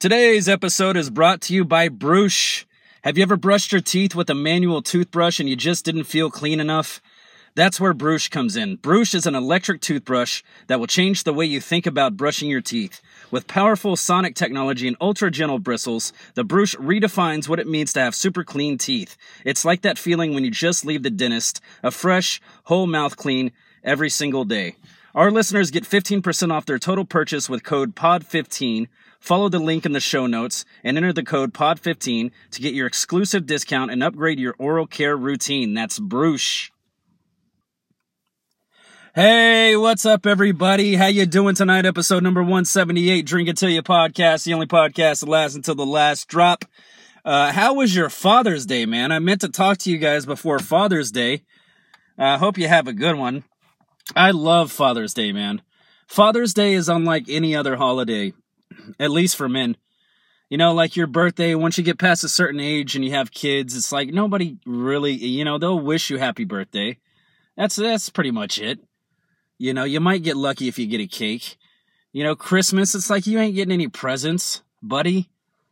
Today's episode is brought to you by Bruush. Have you ever brushed your teeth with a manual toothbrush and you just didn't feel clean enough? That's where Bruush comes in. Bruush is an electric toothbrush that will change the way you think about brushing your teeth. With powerful sonic technology and ultra gentle bristles, the Bruush redefines what it means to have super clean teeth. It's like that feeling when you just leave the dentist, a fresh, whole mouth clean every single day. Our listeners get 15% off their total purchase with code POD15. Follow the link in the show notes and enter the code POD15 to get your exclusive discount and upgrade your oral care routine. That's Bruush. Hey, what's up everybody? How you doing tonight? Episode number 178, Drink It Till You podcast, the only podcast that lasts until the last drop. Uh, how was your Father's Day, man? I meant to talk to you guys before Father's Day. I uh, hope you have a good one. I love Father's Day, man. Father's Day is unlike any other holiday, at least for men. You know, like your birthday, once you get past a certain age and you have kids, it's like nobody really, you know, they'll wish you happy birthday. That's that's pretty much it. You know, you might get lucky if you get a cake. You know, Christmas, it's like you ain't getting any presents, buddy.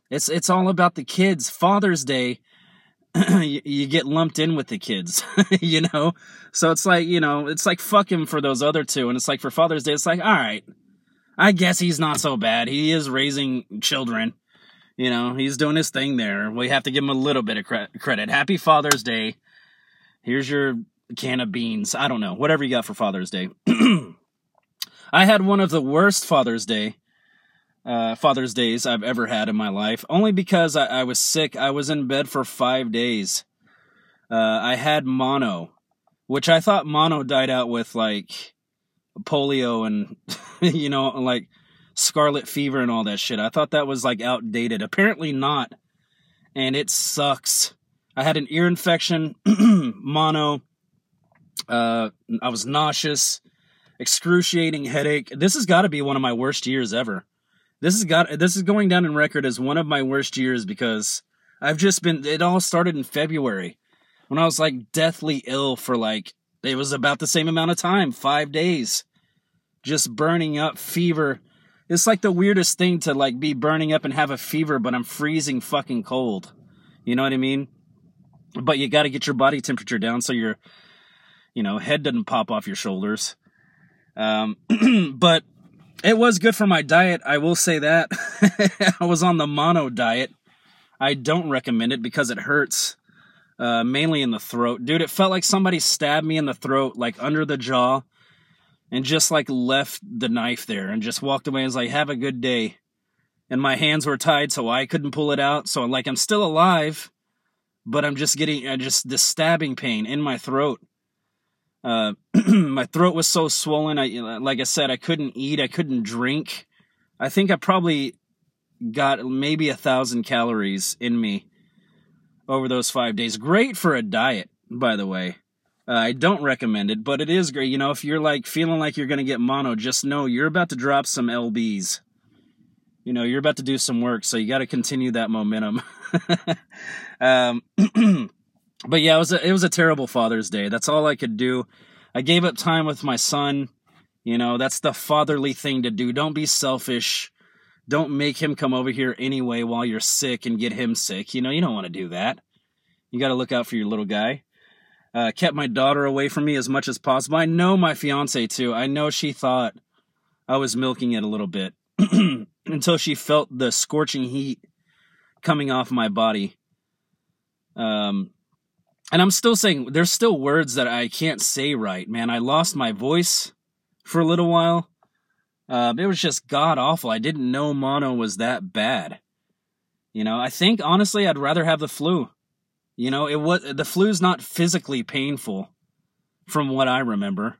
It's it's all about the kids. Father's Day, you, you, get lumped in with the kids, you know? So it's like, you know, it's like fuck him for those other two. And it's like for Father's Day, it's like, all right, I guess he's not so bad. He is raising children. You know, he's doing his thing there. We have to give him a little bit of cre- credit. Happy Father's Day. Here's your can of beans. I don't know. Whatever you got for Father's Day. I had one of the worst Father's Day uh, Father's Days I've ever had in my life, only because I, I was sick. I was in bed for five days. Uh, I had mono, which I thought mono died out with like polio and, you know, like scarlet fever and all that shit. I thought that was like outdated. Apparently not. And it sucks. I had an ear infection, mono. Uh, I was nauseous, excruciating headache. This has got to be one of my worst years ever. This has got this is going down in record as one of my worst years because I've just been it all started in February when I was like deathly ill for like it was about the same amount of time, 5 days. Just burning up fever. It's like the weirdest thing to like be burning up and have a fever but I'm freezing fucking cold. You know what I mean? But you got to get your body temperature down so your you know, head doesn't pop off your shoulders. Um, but it was good for my diet, I will say that. I was on the mono diet. I don't recommend it because it hurts, uh, mainly in the throat. Dude, it felt like somebody stabbed me in the throat, like under the jaw, and just like left the knife there and just walked away and was like, have a good day. And my hands were tied, so I couldn't pull it out. So, like, I'm still alive, but I'm just getting uh, just this stabbing pain in my throat. Uh, my throat was so swollen. I, like I said, I couldn't eat. I couldn't drink. I think I probably got maybe a thousand calories in me over those five days. Great for a diet, by the way. Uh, I don't recommend it, but it is great. You know, if you're like feeling like you're going to get mono, just know you're about to drop some lbs. You know, you're about to do some work, so you got to continue that momentum. um, but yeah, it was a, it was a terrible Father's Day. That's all I could do. I gave up time with my son. You know, that's the fatherly thing to do. Don't be selfish. Don't make him come over here anyway while you're sick and get him sick. You know, you don't want to do that. You got to look out for your little guy. Uh, kept my daughter away from me as much as possible. I know my fiance too. I know she thought I was milking it a little bit until she felt the scorching heat coming off my body. Um, and I'm still saying there's still words that I can't say right, man. I lost my voice for a little while. Uh, it was just god awful. I didn't know mono was that bad. You know, I think honestly I'd rather have the flu. You know, it was the flu's not physically painful from what I remember.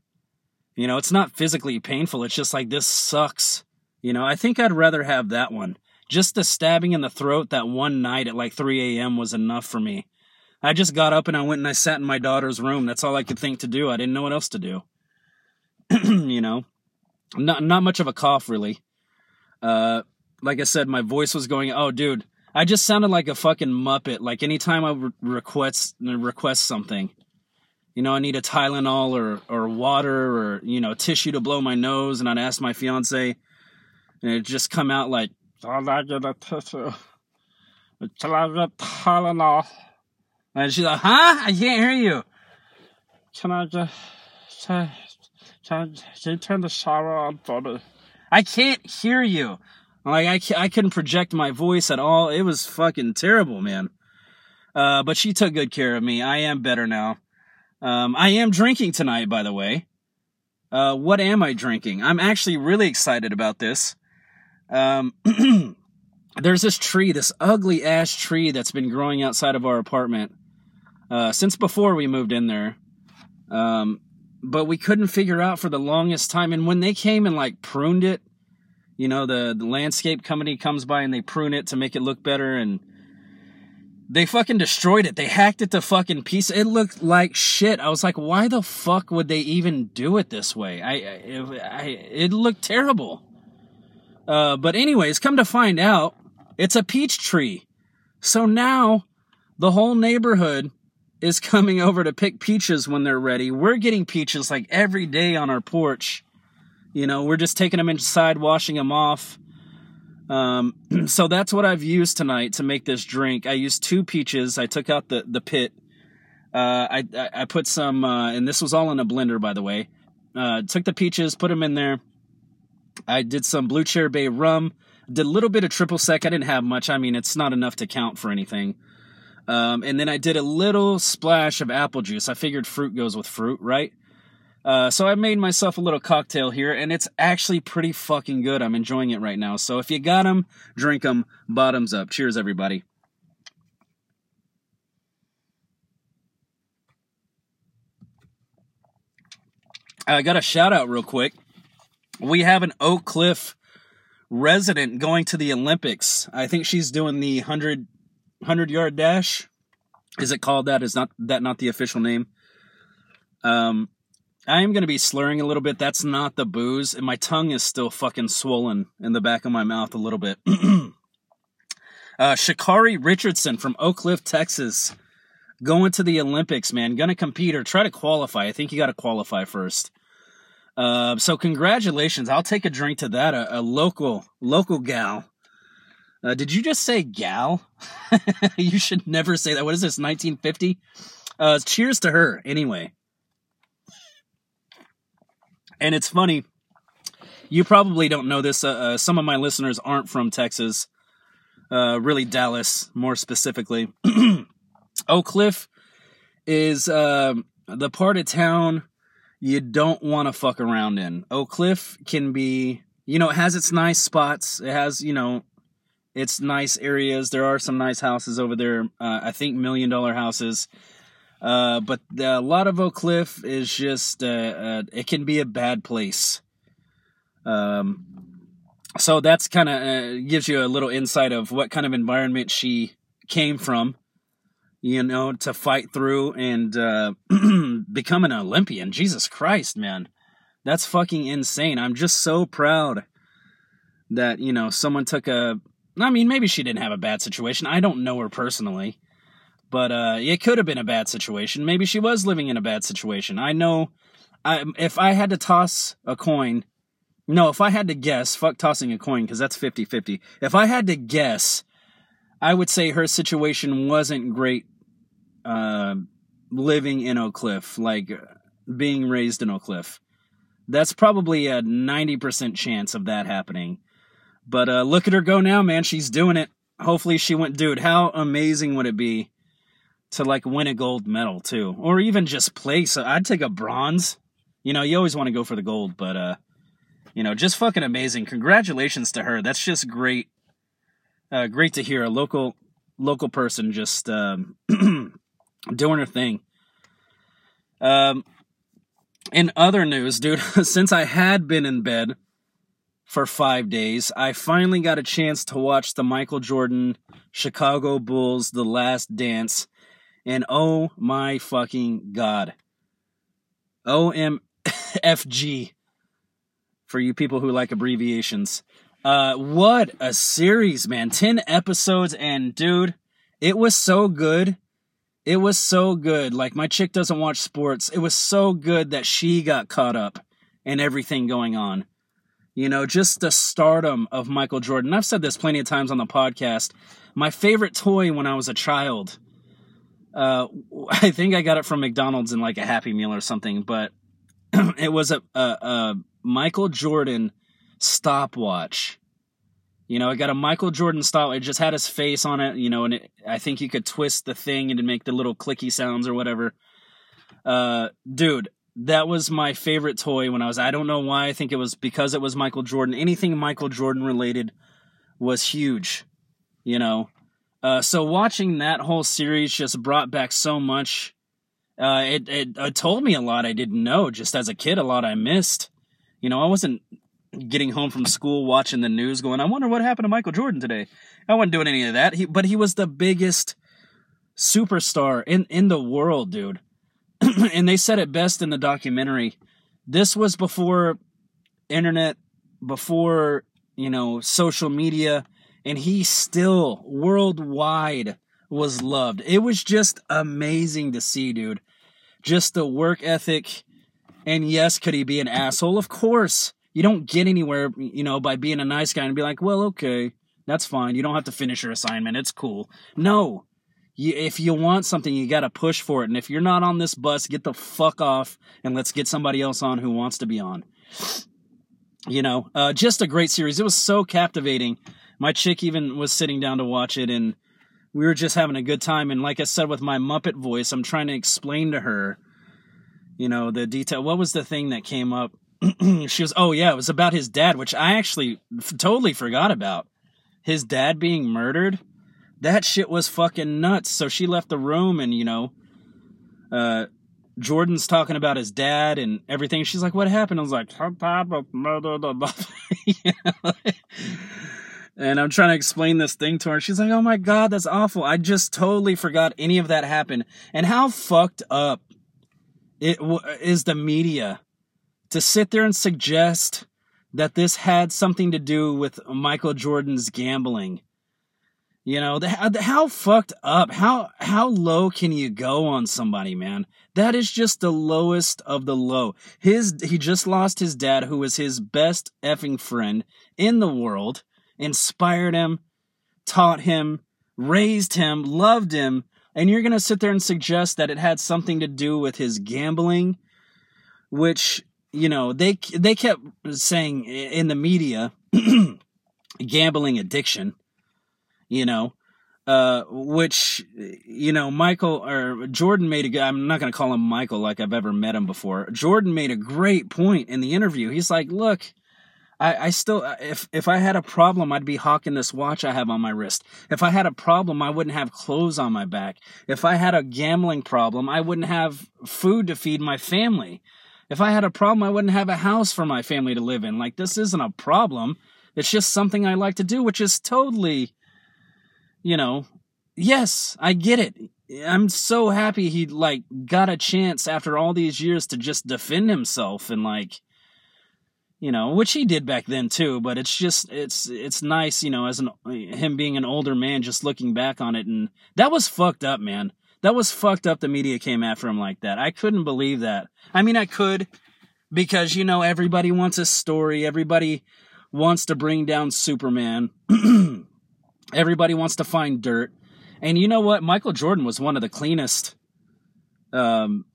You know, it's not physically painful. It's just like this sucks. You know, I think I'd rather have that one. Just the stabbing in the throat that one night at like 3 a.m. was enough for me. I just got up and I went and I sat in my daughter's room. That's all I could think to do. I didn't know what else to do. you know, not not much of a cough really. Uh, like I said, my voice was going. Oh, dude, I just sounded like a fucking muppet. Like anytime I re- request request something, you know, I need a Tylenol or or water or you know tissue to blow my nose, and I'd ask my fiance, and it'd just come out like Tylenol? And she's like, huh? I can't hear you. Can I just, can, can you turn the shower on for me? I can't hear you. Like, I, I couldn't project my voice at all. It was fucking terrible, man. Uh, but she took good care of me. I am better now. Um, I am drinking tonight, by the way. Uh, what am I drinking? I'm actually really excited about this. Um, there's this tree, this ugly ash tree that's been growing outside of our apartment uh, since before we moved in there. Um, but we couldn't figure out for the longest time. And when they came and like pruned it, you know, the, the landscape company comes by and they prune it to make it look better and they fucking destroyed it. They hacked it to fucking pieces. It looked like shit. I was like, why the fuck would they even do it this way? I, I, I it looked terrible. Uh, but anyways, come to find out, it's a peach tree. So now the whole neighborhood is coming over to pick peaches when they're ready. We're getting peaches like every day on our porch. You know, we're just taking them inside, washing them off. Um, so that's what I've used tonight to make this drink. I used two peaches. I took out the, the pit. Uh, I, I put some, uh, and this was all in a blender, by the way. Uh, took the peaches, put them in there. I did some Blue Chair Bay rum. Did a little bit of triple sec. I didn't have much. I mean, it's not enough to count for anything. Um, and then I did a little splash of apple juice. I figured fruit goes with fruit, right? Uh, so I made myself a little cocktail here, and it's actually pretty fucking good. I'm enjoying it right now. So if you got them, drink them. Bottoms up. Cheers, everybody. I got a shout out real quick. We have an Oak Cliff resident going to the Olympics. I think she's doing the 100, 100 yard dash. Is it called that? Is not that not the official name? Um, I am going to be slurring a little bit. That's not the booze. And my tongue is still fucking swollen in the back of my mouth a little bit. uh, Sha'Carri Richardson from Oak Cliff, Texas. Going to the Olympics, man. Gonna compete or try to qualify. I think you got to qualify first. Uh, so congratulations. I'll take a drink to that. A, a local, local gal. Uh, did you just say gal? you should never say that. What is this, 1950? Uh, cheers to her, anyway. And it's funny, you probably don't know this. Uh, uh, some of my listeners aren't from Texas, uh, really Dallas more specifically. Oak Cliff is um, the part of town you don't want to fuck around in. Oak Cliff can be, you know, it has its nice spots. It has, you know, its nice areas. There are some nice houses over there. Uh, I think million dollar houses. Uh, but a lot of Oak Cliff is just, uh, uh, it can be a bad place. Um, so that's kind of uh, gives you a little insight of what kind of environment she came from, you know, to fight through and become an Olympian. Jesus Christ, man. That's fucking insane. I'm just so proud that, you know, someone took a. I mean, maybe she didn't have a bad situation. I don't know her personally. But uh, it could have been a bad situation. Maybe she was living in a bad situation. I know. I, if I had to toss a coin, no, if I had to guess, fuck tossing a coin because that's 50 50. If I had to guess, I would say her situation wasn't great uh, living in Oak Cliff, like being raised in Oak Cliff. That's probably a 90% chance of that happening. But uh, look at her go now, man. She's doing it. Hopefully she went, dude, how amazing would it be to like win a gold medal too, or even just place. I'd take a bronze. You know, you always want to go for the gold, but uh, you know, just fucking amazing. Congratulations to her. That's just great. Uh, great to hear a local local person just um, doing her thing. Um, in other news, dude, since I had been in bed for five days, I finally got a chance to watch the Michael Jordan Chicago Bulls The Last Dance and oh my fucking god. OMFG for you people who like abbreviations. Uh, what a series, man. 10 episodes, and dude, it was so good. It was so good. Like, my chick doesn't watch sports. It was so good that she got caught up in everything going on. You know, just the stardom of Michael Jordan. I've said this plenty of times on the podcast. My favorite toy when I was a child, uh, I think I got it from McDonald's in like a Happy Meal or something, but it was a, a, a Michael Jordan stopwatch. You know, I got a Michael Jordan stopwatch. It just had his face on it, you know, and it, I think you could twist the thing and make the little clicky sounds or whatever. Uh, dude, that was my favorite toy when I was. I don't know why. I think it was because it was Michael Jordan. Anything Michael Jordan related was huge, you know. Uh, so watching that whole series just brought back so much. Uh, it, it it told me a lot I didn't know. Just as a kid, a lot I missed. You know, I wasn't getting home from school watching the news, going, "I wonder what happened to Michael Jordan today." I wasn't doing any of that. He, but he was the biggest superstar in in the world, dude. and they said it best in the documentary. This was before internet, before, you know, social media, and he still worldwide was loved. It was just amazing to see, dude. Just the work ethic. And yes, could he be an asshole? Of course. You don't get anywhere, you know, by being a nice guy and be like, well, okay, that's fine. You don't have to finish your assignment. It's cool. No, you, if you want something, you got to push for it. And if you're not on this bus, get the fuck off and let's get somebody else on who wants to be on. You know, uh, just a great series. It was so captivating. My chick even was sitting down to watch it, and we were just having a good time. And like I said, with my Muppet voice, I'm trying to explain to her, you know, the detail. What was the thing that came up? she was, oh yeah, it was about his dad, which I actually f- totally forgot about. His dad being murdered that shit was fucking nuts. So she left the room and, you know, uh, Jordan's talking about his dad and everything. She's like, what happened? I was like, and I'm trying to explain this thing to her. She's like, oh my God, that's awful. I just totally forgot any of that happened. And how fucked up it w- is the media to sit there and suggest that this had something to do with Michael Jordan's gambling you know, the, the, how fucked up, how how low can you go on somebody, man? That is just the lowest of the low. His he just lost his dad, who was his best effing friend in the world, inspired him, taught him, raised him, loved him, and you're gonna sit there and suggest that it had something to do with his gambling, which you know they they kept saying in the media, gambling addiction you know, uh, which you know Michael or Jordan made a. I'm not going to call him Michael like I've ever met him before. Jordan made a great point in the interview. He's like, "Look, I, I still uh, if if I had a problem, I'd be hawking this watch I have on my wrist. If I had a problem, I wouldn't have clothes on my back. If I had a gambling problem, I wouldn't have food to feed my family. If I had a problem, I wouldn't have a house for my family to live in. Like this isn't a problem. It's just something I like to do, which is totally." you know, yes, I get it. I'm so happy he like got a chance after all these years to just defend himself and like you know, which he did back then too, but it's just it's it's nice, you know, as an him being an older man just looking back on it and that was fucked up, man. That was fucked up the media came after him like that. I couldn't believe that. I mean, I could because you know everybody wants a story, everybody wants to bring down Superman. Everybody wants to find dirt. And you know what? Michael Jordan was one of the cleanest um,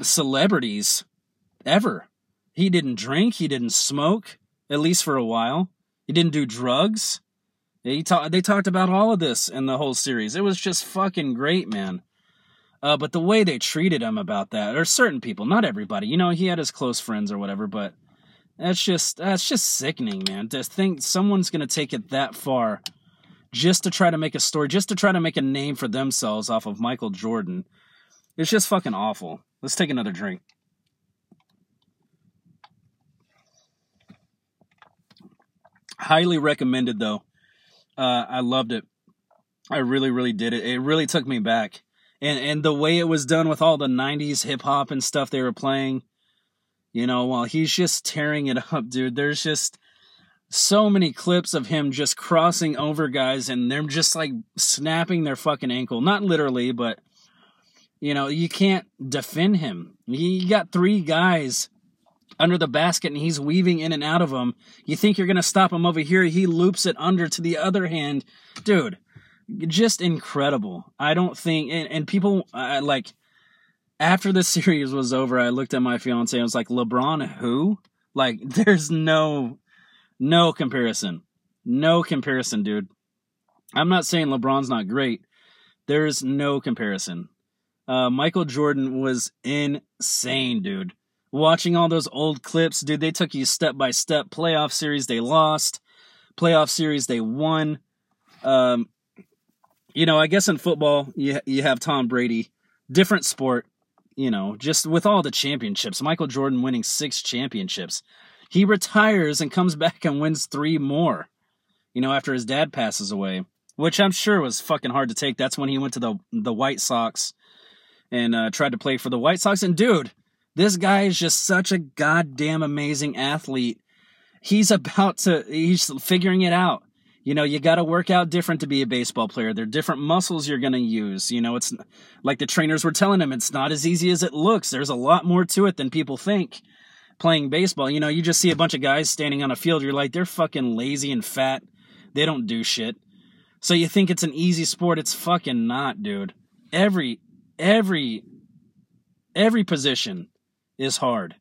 celebrities ever. He didn't drink, he didn't smoke, at least for a while. He didn't do drugs. He ta- they talked about all of this in the whole series. It was just fucking great, man. Uh, but the way they treated him about that, or certain people, not everybody. You know, he had his close friends or whatever, but that's just that's just sickening, man. To think someone's gonna take it that far just to try to make a story, just to try to make a name for themselves off of Michael Jordan. It's just fucking awful. Let's take another drink. Highly recommended though. Uh, I loved it. I really, really did it. It really took me back. And and the way it was done with all the '90s hip hop and stuff they were playing, you know, while he's just tearing it up, dude. There's just so many clips of him just crossing over guys and they're just like snapping their fucking ankle. Not literally, but you know, you can't defend him. You got three guys under the basket and he's weaving in and out of them. You think you're going to stop him over here. He loops it under to the other hand. Dude, just incredible. I don't think, and, and people like, after the series was over, I looked at my fiance and was like, LeBron, who? Like, there's no, no comparison. No comparison, dude. I'm not saying LeBron's not great. There's no comparison. Uh, Michael Jordan was insane, dude. Watching all those old clips, dude, they took you step by step. Playoff series, they lost. Playoff series, they won. Um, you know, I guess in football, you you have Tom Brady, different sport. You know, just with all the championships, Michael Jordan winning six championships. He retires and comes back and wins three more. You know, after his dad passes away, which I'm sure was fucking hard to take. That's when he went to the the White Sox and uh, tried to play for the White Sox. And dude, this guy is just such a goddamn amazing athlete. He's about to, he's figuring it out. You know, you got to work out different to be a baseball player. There are different muscles you're going to use. You know, it's like the trainers were telling him, it's not as easy as it looks. There's a lot more to it than people think playing baseball. You know, you just see a bunch of guys standing on a field. You're like, they're fucking lazy and fat. They don't do shit. So you think it's an easy sport. It's fucking not, dude. Every, every, every position is hard.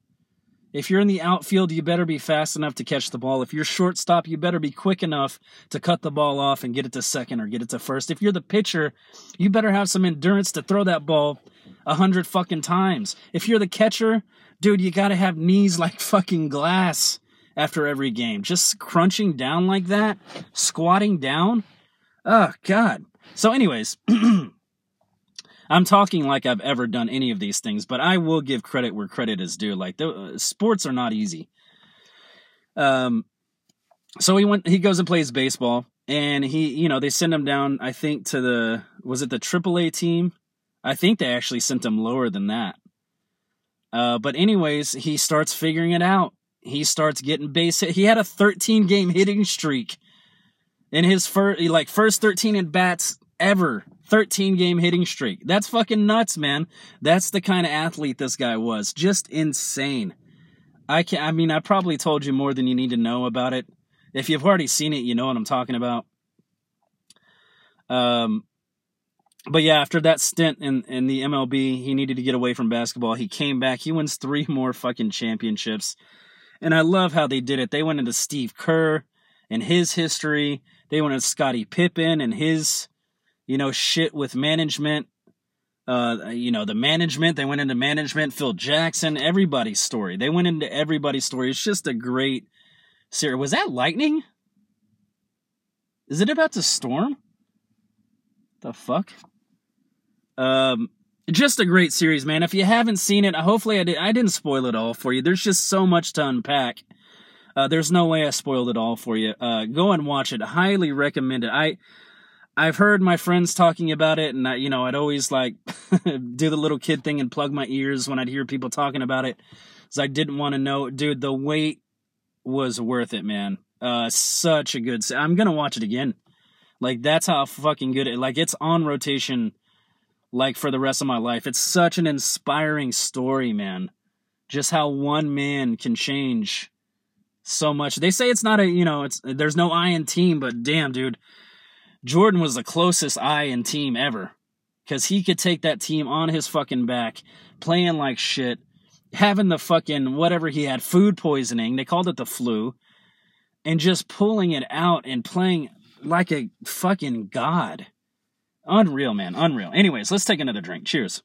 If you're in the outfield, you better be fast enough to catch the ball. If you're shortstop, you better be quick enough to cut the ball off and get it to second or get it to first. If you're the pitcher, you better have some endurance to throw that ball a hundred fucking times. If you're the catcher, dude, you gotta have knees like fucking glass after every game. Just crunching down like that, squatting down. Oh, God. So, anyways. I'm talking like I've ever done any of these things, but I will give credit where credit is due. Like the uh, sports are not easy. Um, so he went. He goes and plays baseball, and he, you know, they send him down. I think to the was it the AAA team? I think they actually sent him lower than that. Uh, but anyways, he starts figuring it out. He starts getting base hit. He had a 13 game hitting streak in his first, like first 13 at bats ever 13 game hitting streak. That's fucking nuts, man. That's the kind of athlete this guy was. Just insane. I can I mean I probably told you more than you need to know about it. If you've already seen it, you know what I'm talking about. Um but yeah, after that stint in, in the MLB, he needed to get away from basketball. He came back. He wins three more fucking championships. And I love how they did it. They went into Steve Kerr and his history. They went into Scottie Pippen and his you know, shit with management. Uh, you know, the management, they went into management, Phil Jackson, everybody's story. They went into everybody's story. It's just a great series. Was that lightning? Is it about to storm? The fuck? Um, just a great series, man. If you haven't seen it, hopefully I did. I didn't spoil it all for you. There's just so much to unpack. Uh, there's no way I spoiled it all for you. Uh, go and watch it. Highly recommend it. I I've heard my friends talking about it, and I, you know, I'd always like do the little kid thing and plug my ears when I'd hear people talking about it, because I didn't want to know. Dude, the wait was worth it, man. Uh, such a good. I'm gonna watch it again. Like that's how fucking good it. Like it's on rotation, like for the rest of my life. It's such an inspiring story, man. Just how one man can change so much. They say it's not a, you know, it's there's no I in team, but damn, dude Jordan was the closest I in team ever. Because he could take that team on his fucking back, playing like shit, having the fucking whatever he had, food poisoning, they called it the flu, and just pulling it out and playing like a fucking god. Unreal, man. Unreal. Anyways, let's take another drink. Cheers.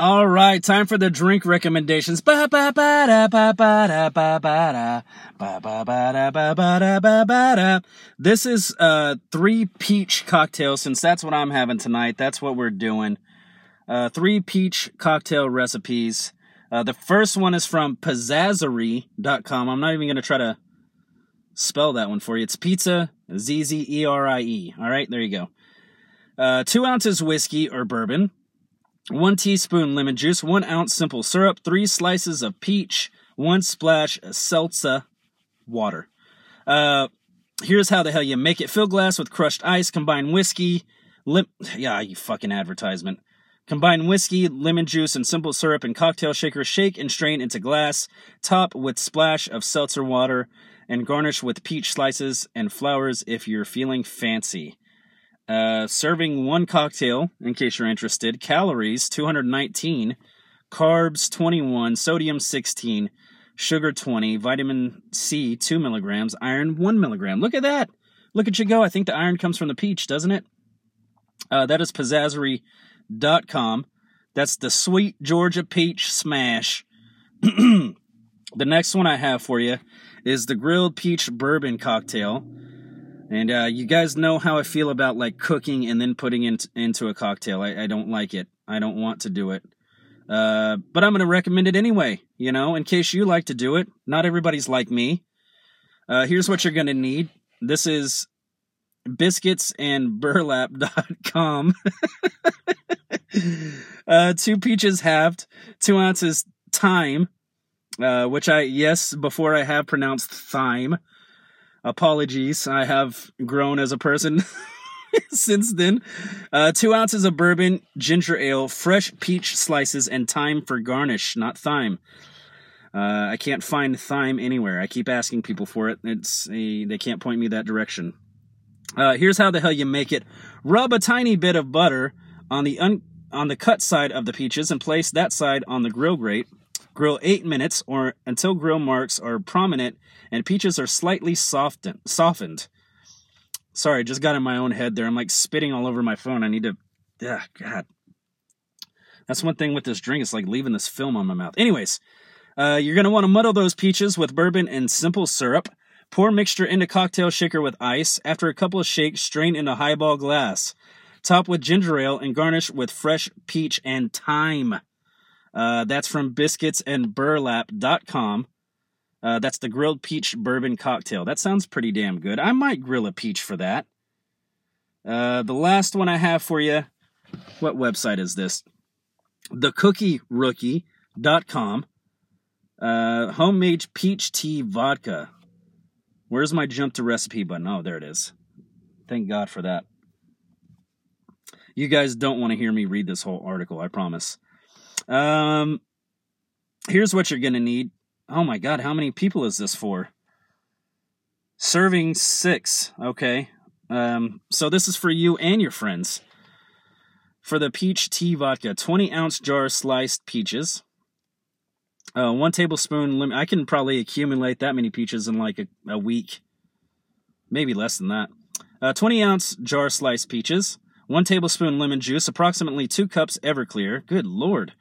All right, time for the drink recommendations. This is uh three peach cocktails since that's what I'm having tonight. That's what we're doing. Uh three peach cocktail recipes. Uh the first one is from pizzazzerie.com. I'm not even going to try to spell that one for you. It's pizza Z Z E R I E. All right, there you go. Uh 2 ounces whiskey or bourbon 1 teaspoon lemon juice, 1 ounce simple syrup, 3 slices of peach, 1 splash seltzer water. Uh, here's how the hell you make it. Fill glass with crushed ice, combine whiskey, lim- yeah, you fucking advertisement. Combine whiskey, lemon juice, and simple syrup in cocktail shaker. Shake and strain into glass. Top with splash of seltzer water and garnish with peach slices and flowers if you're feeling fancy. Uh, serving one cocktail, in case you're interested. Calories 219, carbs 21, sodium 16, sugar 20, vitamin C 2 milligrams, iron 1 milligram. Look at that! Look at you go. I think the iron comes from the peach, doesn't it? Uh, that is pizzazzerie.com. That's the sweet Georgia peach smash. the next one I have for you is the grilled peach bourbon cocktail. And uh, you guys know how I feel about like cooking and then putting it into a cocktail. I, I, don't like it. I don't want to do it. Uh, but I'm going to recommend it anyway, you know, in case you like to do it. Not everybody's like me. Uh, here's what you're going to need this is biscuits and burlap.com. uh, two peaches halved, two ounces thyme, uh, which I, yes, before I have pronounced thyme. Apologies, I have grown as a person since then. Uh, two ounces of bourbon, ginger ale, fresh peach slices, and thyme for garnish, not thyme. Uh, I can't find thyme anywhere. I keep asking people for it. It's a, they can't point me that direction. Uh, here's how the hell you make it. Rub a tiny bit of butter on the un- on the cut side of the peaches and place that side on the grill grate. Grill 8 minutes or until grill marks are prominent and peaches are slightly softened. softened. Sorry, just got in my own head there. I'm like spitting all over my phone. I need to Yeah, god. That's one thing with this drink. It's like leaving this film on my mouth. Anyways, uh, you're going to want to muddle those peaches with bourbon and simple syrup. Pour mixture into cocktail shaker with ice. After a couple of shakes, strain into highball glass. Top with ginger ale and garnish with fresh peach and thyme. Uh, that's from biscuitsandburlap.com. Uh, that's the grilled peach bourbon cocktail. That sounds pretty damn good. I might grill a peach for that. Uh, the last one I have for you. What website is this? TheCookieRookie.com. Uh, homemade peach tea vodka. Where's my jump to recipe button? Oh, there it is. Thank God for that. You guys don't want to hear me read this whole article, I promise. Um, here's what you're going to need. Oh my God, how many people is this for? Serving six. Okay. Um, so this is for you and your friends. For the peach tea vodka, 20 ounce jar sliced peaches, uh, one tablespoon. Lim- I can probably accumulate that many peaches in like a, a week, maybe less than that. Uh, 20 ounce jar sliced peaches. One tablespoon lemon juice. Approximately two cups Everclear. Good lord.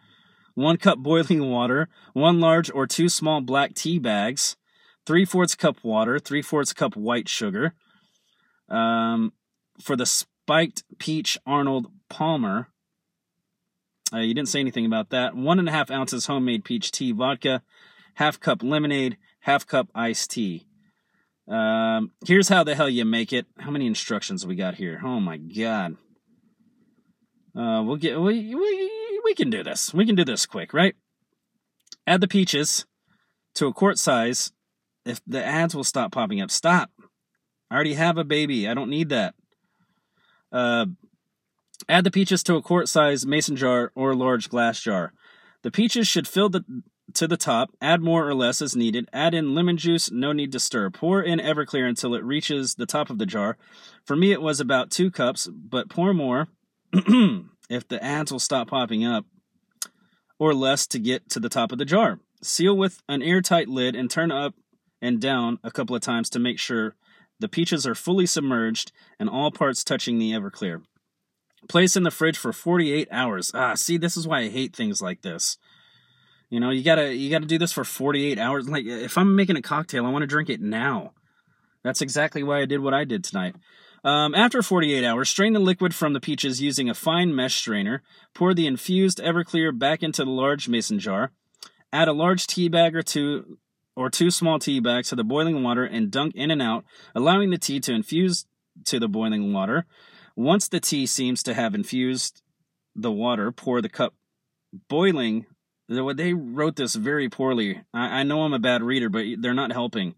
One cup boiling water. One large or two small black tea bags. Three fourths cup water. Three fourths cup white sugar. Um, for the spiked peach Arnold Palmer, uh, you didn't say anything about that. One and a half ounces homemade peach tea vodka, half cup lemonade, half cup iced tea. Um, here's how the hell you make it. How many instructions we got here? Oh my god. Uh, we'll get we, we we can do this. We can do this quick, right? Add the peaches to a quart size. If the ads will stop popping up, stop. I already have a baby. I don't need that. Uh, Add the peaches to a quart size mason jar or large glass jar. The peaches should fill the to the top. Add more or less as needed. Add in lemon juice, no need to stir. Pour in Everclear until it reaches the top of the jar. For me, it was about two cups, but pour more if the ads will stop popping up, or less to get to the top of the jar. Seal with an airtight lid and turn up and down a couple of times to make sure the peaches are fully submerged and all parts touching the Everclear. Place in the fridge for 48 hours. Ah, see, this is why I hate things like this. You know, you gotta you gotta do this for 48 hours. Like if I'm making a cocktail, I want to drink it now. That's exactly why I did what I did tonight. Um, after 48 hours, strain the liquid from the peaches using a fine mesh strainer. Pour the infused Everclear back into the large mason jar. Add a large tea bag or two or two small tea bags to the boiling water and dunk in and out, allowing the tea to infuse to the boiling water. Once the tea seems to have infused the water, pour the cup boiling. They wrote this very poorly. I, know I'm a bad reader, but they're not helping.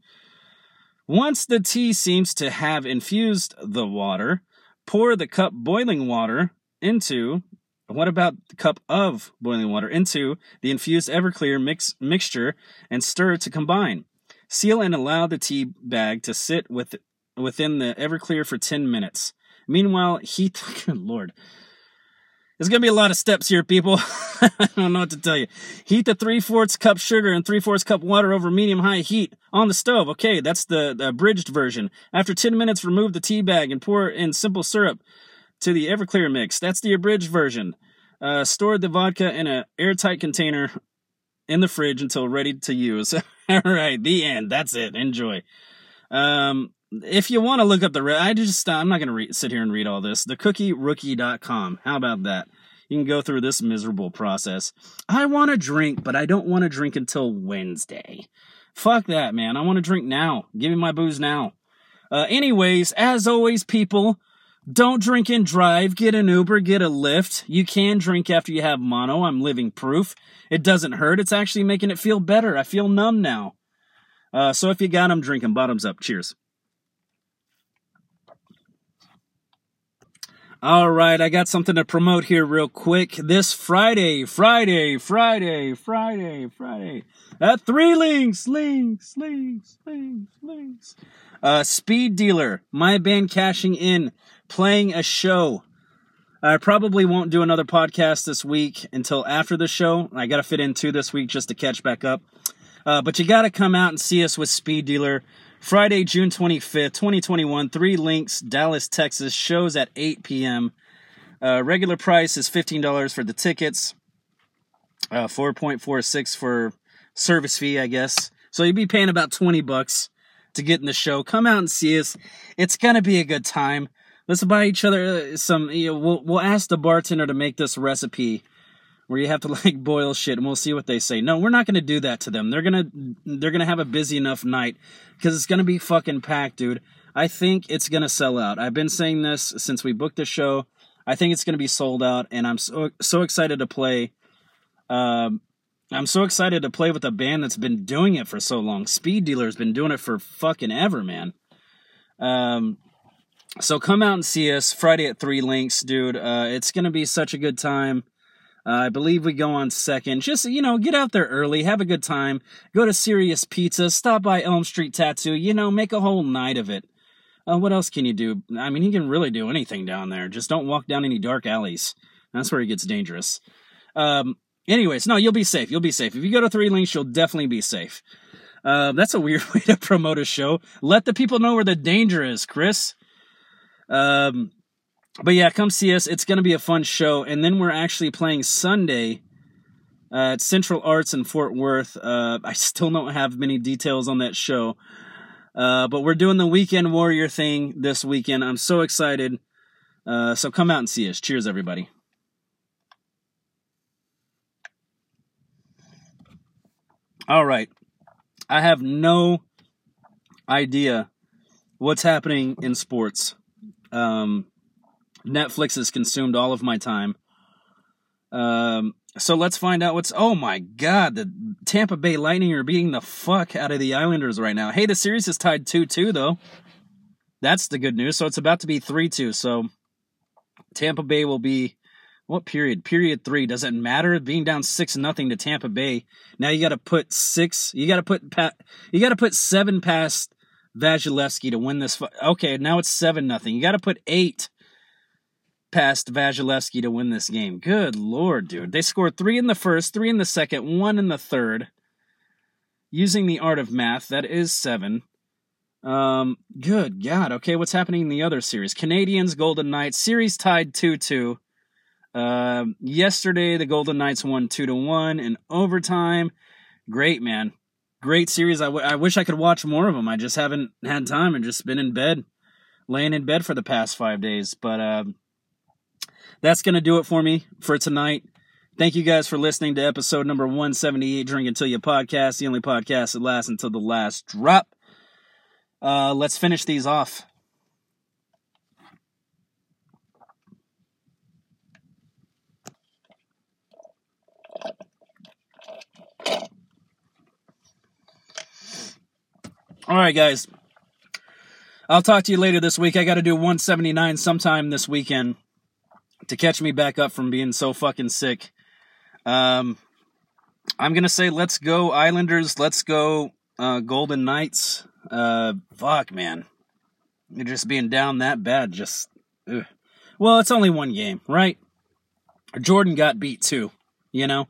Once the tea seems to have infused the water, pour the cup boiling water into what about the cup of boiling water into the infused Everclear mix mixture and stir to combine. Seal and allow the tea bag to sit with within the Everclear for 10 minutes. Meanwhile, heat. Good lord. There's gonna be a lot of steps here, people. I don't know what to tell you. Heat the three fourths cup sugar and three fourths cup water over medium high heat on the stove. Okay, that's the, the abridged version. After 10 minutes, remove the tea bag and pour in simple syrup to the Everclear mix. That's the abridged version. Uh, store the vodka in an airtight container in the fridge until ready to use. All right, the end. That's it. Enjoy. Um, if you want to look up the, I just, I'm not going to re- sit here and read all this. Thecookierookie.com. How about that? You can go through this miserable process. I want to drink, but I don't want to drink until Wednesday. Fuck that, man. I want to drink now. Give me my booze now. Uh, anyways, as always, people, don't drink and drive. Get an Uber, get a Lyft. You can drink after you have mono. I'm living proof. It doesn't hurt. It's actually making it feel better. I feel numb now. Uh, so if you got them, drink them. Bottoms up. Cheers. All right, I got something to promote here real quick. This Friday, Friday, Friday, Friday, Friday, at Three Links, Links, Links, Links, Links. Uh, Speed Dealer, my band cashing in, playing a show. I probably won't do another podcast this week until after the show. I got to fit in two this week just to catch back up. Uh, but you got to come out and see us with Speed Dealer. Friday, June 25th, 2021, Three Links, Dallas, Texas. Shows at 8 p.m. Uh, regular price is $15 for the tickets, uh, 4.46 for service fee, I guess. So you'd be paying about 20 bucks to get in the show. Come out and see us. It's gonna be a good time. Let's buy each other uh, some. You know, we'll we'll ask the bartender to make this recipe where you have to like boil shit and we'll see what they say. No, we're not going to do that to them. They're going to they're going to have a busy enough night cuz it's going to be fucking packed, dude. I think it's going to sell out. I've been saying this since we booked the show. I think it's going to be sold out and I'm so so excited to play um I'm so excited to play with a band that's been doing it for so long. Speed Dealer's been doing it for fucking ever, man. Um so come out and see us Friday at 3 Links, dude. Uh it's to be such a good time. Uh, I believe we go on second. Just, you know, get out there early, have a good time, go to Serious Pizza, stop by Elm Street Tattoo, you know, make a whole night of it. Uh, what else can you do? I mean, you can really do anything down there. Just don't walk down any dark alleys. That's where it gets dangerous. Um, anyways, no, you'll be safe. You'll be safe. If you go to Three Links, you'll definitely be safe. Uh, that's a weird way to promote a show. Let the people know where the danger is, Chris. Um, but yeah, come see us. It's going to be a fun show. And then we're actually playing Sunday uh, at Central Arts in Fort Worth. Uh, I still don't have many details on that show. Uh, but we're doing the Weekend Warrior thing this weekend. I'm so excited. Uh, so come out and see us. Cheers, everybody. All right. I have no idea what's happening in sports. Um, Netflix has consumed all of my time. Um, so let's find out what's. Oh my God, the Tampa Bay Lightning are beating the fuck out of the Islanders right now. Hey, the series is tied 2 2, though. That's the good news. So it's about to be 3 2. So Tampa Bay will be. What period? Period three. Does it matter being down six nothing to Tampa Bay? Now you got to put six. You got to put You got to put seven past Vasilevskiy to win this. Okay, now it's seven nothing. You got to put eight past Vasilevskiy to win this game. Good lord, dude. They scored three in the first, three in the second, one in the third. Using the art of math, that is seven. Um, good God. Okay, what's happening in the other series? Canadiens, Golden Knights, series tied 2 2. Uh, yesterday, the Golden Knights won 2 to 1 in overtime. Great, man. Great series. I, w- I wish I could watch more of them. I just haven't had time and just been in bed, laying in bed for the past five days. But, uh, that's going to do it for me for tonight. Thank you guys for listening to episode number 178 Drink Until You podcast, the only podcast that lasts until the last drop. Uh, let's finish these off. All right, guys. I'll talk to you later this week. I got to do 179 sometime this weekend to catch me back up from being so fucking sick. Um, I'm gonna say let's go Islanders. Let's go uh, Golden Knights. Uh, fuck, man, you're just being down that bad. Just, ugh. well, it's only one game, right? Jordan got beat too, you know.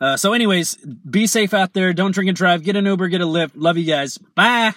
Uh, so, anyways, be safe out there. Don't drink and drive. Get an Uber. Get a Lyft. Love you guys. Bye.